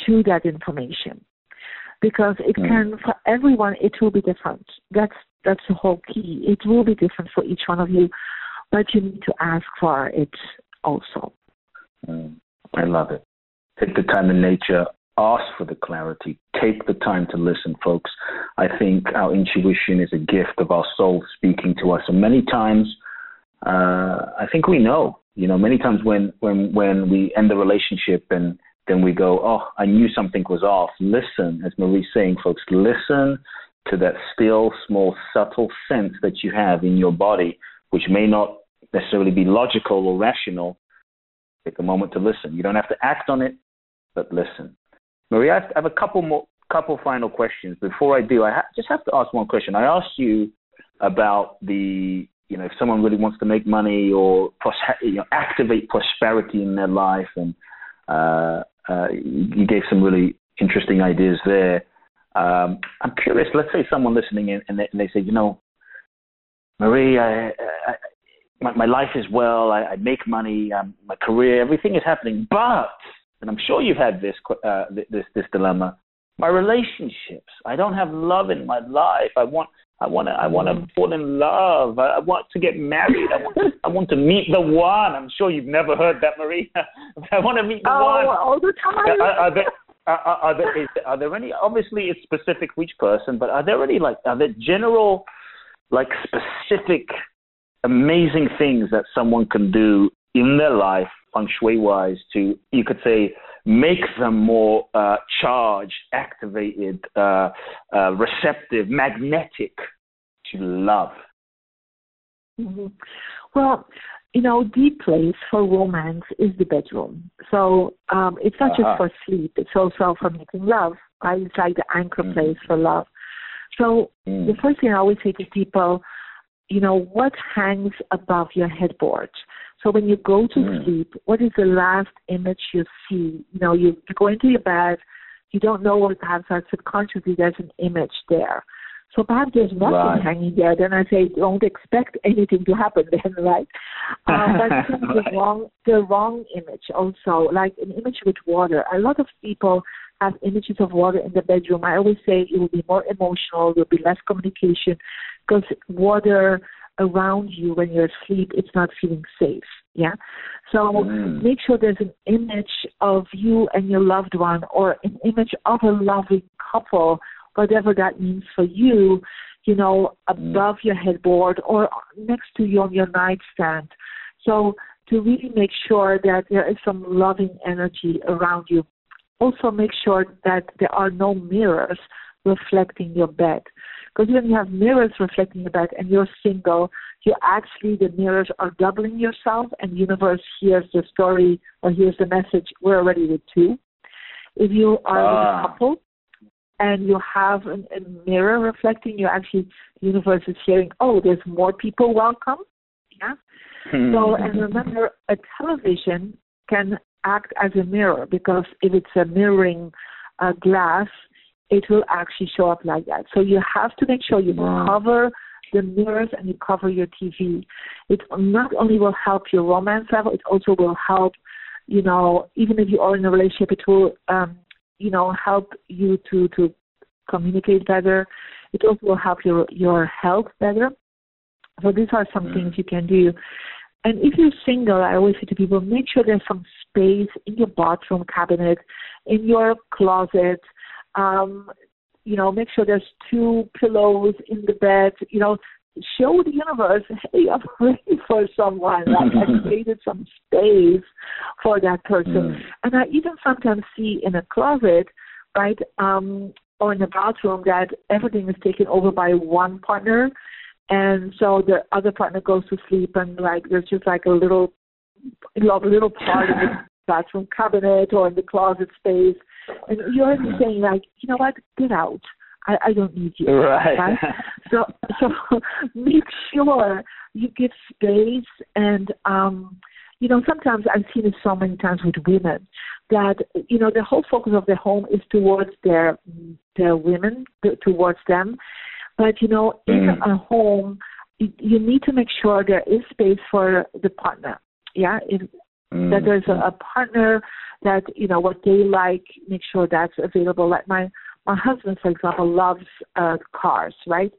to that information. Because it mm. can for everyone it will be different. That's that's the whole key. It will be different for each one of you but you need to ask for it also. Mm, I love it. Take the time in nature, ask for the clarity, take the time to listen, folks. I think our intuition is a gift of our soul speaking to us. And many times, uh, I think we know, you know, many times when, when, when we end the relationship and then we go, oh, I knew something was off. Listen, as Marie's saying, folks, listen to that still, small, subtle sense that you have in your body, which may not necessarily be logical or rational. Take a moment to listen. You don't have to act on it, but listen. Maria, I have a couple more, couple final questions. Before I do, I ha- just have to ask one question. I asked you about the, you know, if someone really wants to make money or pros- you know, activate prosperity in their life, and uh, uh, you gave some really interesting ideas there. Um, I'm curious. Let's say someone listening in and they, and they say, you know, Marie, I, I, my, my life is well. I, I make money. Um, my career, everything is happening. But, and I'm sure you've had this uh, this this dilemma. My relationships. I don't have love in my life. I want. I want to. I want to fall in love. I, I want to get married. I want. I want to meet the one. I'm sure you've never heard that, Maria. I want to meet the oh, one. all the time. Are, are there, are, are, there, is, are there any? Obviously, it's specific for each person, but are there any like? Are there general, like specific amazing things that someone can do in their life, feng shui wise, to, you could say, make them more uh, charged, activated, uh, uh, receptive, magnetic to love? Mm-hmm. Well, you know, the place for romance is the bedroom. So um, it's not uh-huh. just for sleep; it's also for making love. Right? It's like the anchor mm-hmm. place for love. So mm. the first thing I always say to people you know, what hangs above your headboard. So when you go to mm. sleep, what is the last image you see? You know, you, you go into your bed, you don't know what perhaps subconsciously there's an image there. So perhaps there's nothing right. hanging there. Then I say, don't expect anything to happen then, right? Um, but right. the wrong, the wrong image also, like an image with water. A lot of people have images of water in the bedroom. I always say it will be more emotional, there will be less communication because water around you when you're asleep, it's not feeling safe. Yeah. So mm. make sure there's an image of you and your loved one or an image of a loving couple, whatever that means for you, you know, mm. above mm. your headboard or next to you on your nightstand. So to really make sure that there is some loving energy around you. Also make sure that there are no mirrors reflecting your bed. Because when you have mirrors reflecting the bed and you're single, you actually, the mirrors are doubling yourself and the universe hears the story or hears the message, we're already with two. If you are with a ah. couple and you have an, a mirror reflecting, you actually, the universe is hearing, oh, there's more people welcome. Yeah. So, and remember, a television can act as a mirror because if it's a mirroring uh, glass, it will actually show up like that. So you have to make sure you wow. cover the mirrors and you cover your TV. It not only will help your romance level, it also will help, you know, even if you are in a relationship, it will, um, you know, help you to to communicate better. It also will help your your health better. So these are some mm. things you can do. And if you're single, I always say to people, make sure there's some space in your bathroom cabinet, in your closet. Um, you know, make sure there's two pillows in the bed. You know, show the universe, hey, I'm ready for someone. Like I created some space for that person. Mm. And I even sometimes see in a closet, right, um, or in the bathroom that everything is taken over by one partner and so the other partner goes to sleep and like there's just like a little a little part in the bathroom cabinet or in the closet space. And you're saying like you know what? Get out. I i don't need you. Right, right? so so make sure you give space and um you know sometimes i've seen it so many times with women that you know the whole focus of the home is towards their their women towards them but you know, in mm. a home, you need to make sure there is space for the partner. Yeah, if, mm. that there's a, a partner that you know what they like. Make sure that's available. Like my my husband, for example, loves uh, cars, right?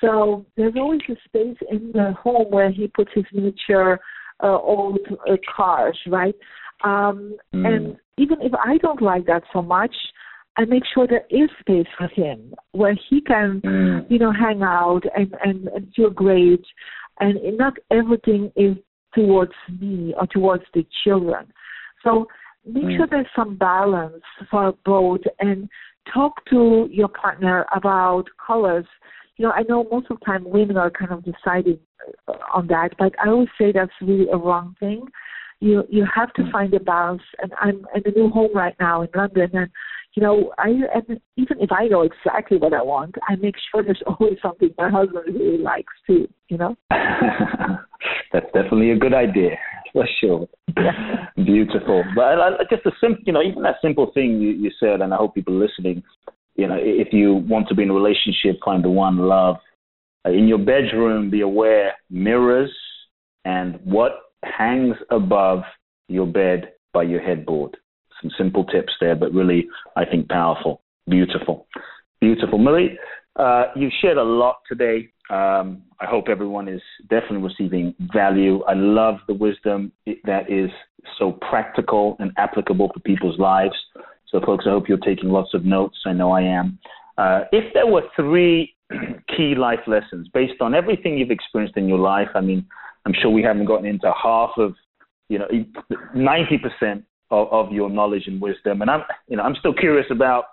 So there's always a space in the home where he puts his miniature uh, old uh, cars, right? Um, mm. And even if I don't like that so much, and make sure there is space for him where he can, mm. you know, hang out and, and, and feel great. And not everything is towards me or towards the children. So make mm. sure there's some balance for both and talk to your partner about colors. You know, I know most of the time women are kind of deciding on that, but I always say that's really a wrong thing. You you have to mm. find a balance. And I'm in a new home right now in London, and you know, I and even if I know exactly what I want, I make sure there's always something my husband really likes too. You know. That's definitely a good idea for sure. Beautiful, but I, I, just a simple, you know, even that simple thing you, you said, and I hope people listening, you know, if you want to be in a relationship, find the one, love. Uh, in your bedroom, be aware mirrors and what hangs above your bed by your headboard some simple tips there, but really, I think, powerful. Beautiful. Beautiful. Marie, uh, you've shared a lot today. Um, I hope everyone is definitely receiving value. I love the wisdom that is so practical and applicable for people's lives. So, folks, I hope you're taking lots of notes. I know I am. Uh, if there were three key life lessons based on everything you've experienced in your life, I mean, I'm sure we haven't gotten into half of, you know, 90% of, of your knowledge and wisdom. And I'm, you know, I'm still curious about.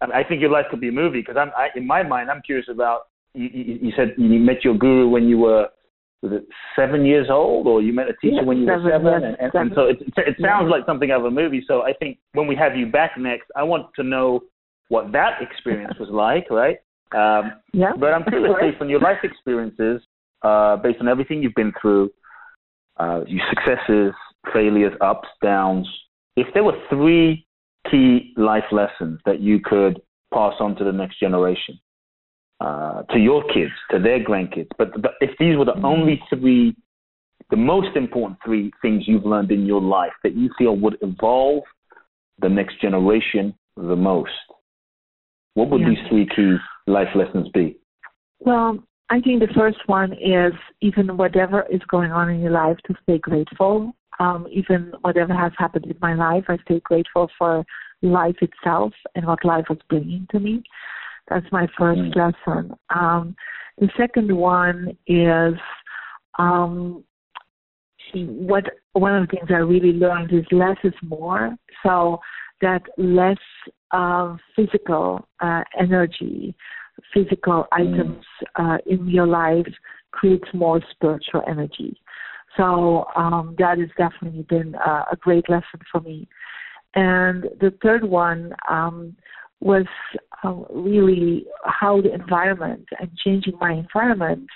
I, mean, I think your life could be a movie because I'm, I, in my mind, I'm curious about. You, you, you said you met your guru when you were was it seven years old, or you met a teacher when you seven, were seven? Yes, and, seven. and, so it, it sounds like something of a movie. So I think when we have you back next, I want to know what that experience was like, right? Um, yeah. But I'm curious, based on your life experiences, uh, based on everything you've been through, uh, your successes, failures, ups, downs, if there were three key life lessons that you could pass on to the next generation, uh, to your kids, to their grandkids, but, but if these were the only three, the most important three things you've learned in your life that you feel would evolve the next generation the most, what would yeah. these three key life lessons be? Well, I think the first one is even whatever is going on in your life to stay grateful um, even whatever has happened in my life, I stay grateful for life itself and what life was bringing to me. That's my first mm. lesson. Um, the second one is um, what one of the things I really learned is less is more. So that less uh, physical uh, energy, physical mm. items uh, in your life creates more spiritual energy. So um, that has definitely been a, a, great lesson for me. And the third one um, was uh, really how the environment and changing my environment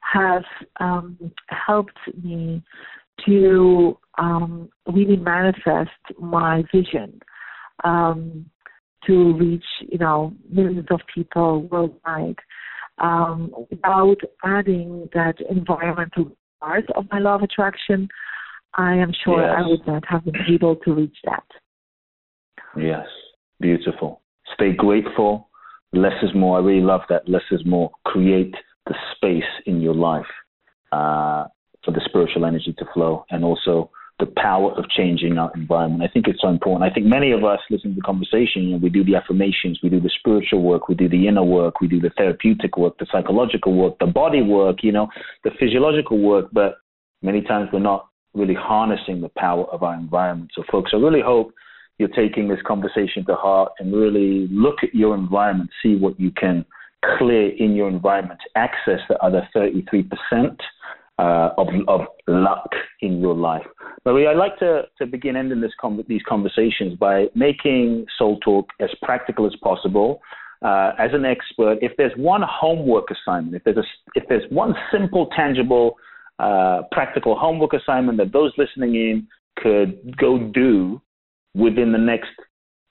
has um, helped me to um, really manifest my vision um, to reach, you know, millions of people worldwide um, without adding that environmental part of my law of attraction. I am sure yes. I would not have been able to reach that. Yes, beautiful. Stay grateful. Less is more. I really love that. Less is more. Create the space in your life uh, for the spiritual energy to flow and also the power of changing our environment. I think it's so important. I think many of us listening to the conversation, you know, we do the affirmations, we do the spiritual work, we do the inner work, we do the therapeutic work, the psychological work, the body work, you know, the physiological work, but many times we're not really harnessing the power of our environment. So folks, I really hope you're taking this conversation to heart and really look at your environment, see what you can clear in your environment access the other 33% uh, of, of luck in your life. Marie, I'd like to, to begin ending this com- these conversations by making Soul Talk as practical as possible. Uh, as an expert, if there's one homework assignment, if there's a, if there's one simple, tangible, uh, practical homework assignment that those listening in could go do within the next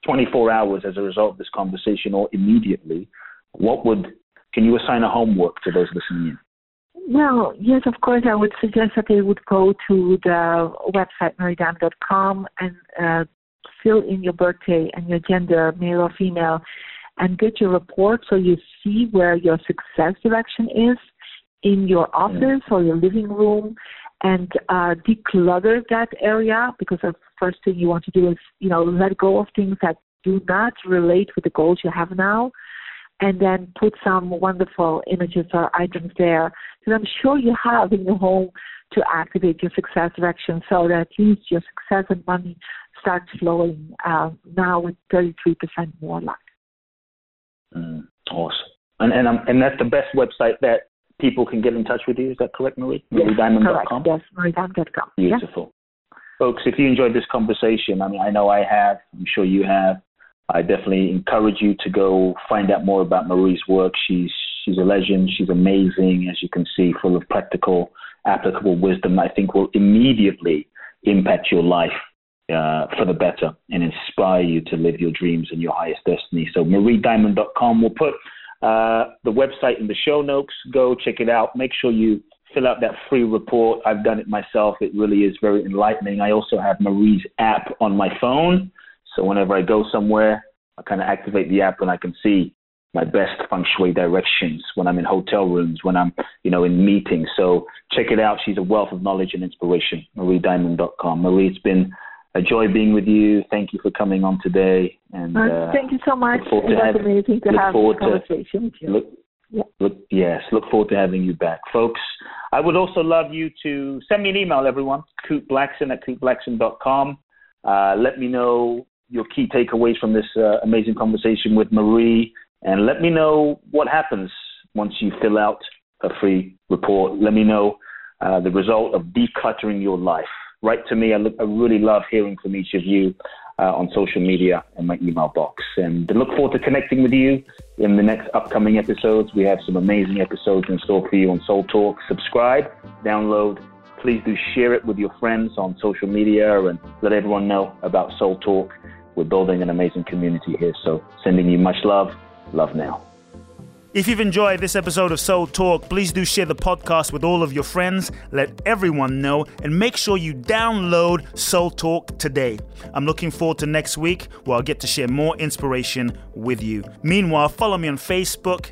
24 hours as a result of this conversation or immediately, what would can you assign a homework to those listening in? Well, yes, of course, I would suggest that they would go to the website mariediamond.com and uh, fill in your birthday and your gender, male or female, and get your report so you see where your success direction is in your office or your living room and uh, declutter that area because the first thing you want to do is, you know, let go of things that do not relate with the goals you have now and then put some wonderful images or items there that I'm sure you have in your home to activate your success direction so that at least your success and money starts flowing uh, now with 33% more luck. Mm, awesome. And and, um, and that's the best website that people can get in touch with you. Is that correct, Marie? Yes, MarieDiamond.com? Yes, MarieDiamond.com. Beautiful. Folks, if you enjoyed this conversation, I mean, I know I have. I'm sure you have. I definitely encourage you to go find out more about Marie's work. She's she's a legend. She's amazing, as you can see, full of practical, applicable wisdom. I think will immediately impact your life uh, for the better and inspire you to live your dreams and your highest destiny. So mariediamond.com. We'll put uh, the website in the show notes. Go check it out. Make sure you fill out that free report. I've done it myself. It really is very enlightening. I also have Marie's app on my phone. So whenever I go somewhere, I kind of activate the app and I can see my best feng shui directions when I'm in hotel rooms, when I'm, you know, in meetings. So check it out. She's a wealth of knowledge and inspiration. MarieDiamond.com. Marie, it's been a joy being with you. Thank you for coming on today. And uh, thank you so much. It was amazing to have this conversation to, with you. Look, yeah. Look, yes, look forward to having you back. Folks, I would also love you to send me an email, everyone, Kute Blackson at kuteblackson.com. Uh, let me know your key takeaways from this uh, amazing conversation with Marie, and let me know what happens once you fill out a free report. Let me know uh, the result of decluttering your life. Write to me. I, look, I really love hearing from each of you uh, on social media and my email box. And I look forward to connecting with you in the next upcoming episodes. We have some amazing episodes in store for you on Soul Talk. Subscribe, download. Please do share it with your friends on social media and let everyone know about Soul Talk. We're building an amazing community here. So sending you much love. Love now. If you've enjoyed this episode of Soul Talk, please do share the podcast with all of your friends, let everyone know, and make sure you download Soul Talk today. I'm looking forward to next week where I'll get to share more inspiration with you. Meanwhile, follow me on Facebook,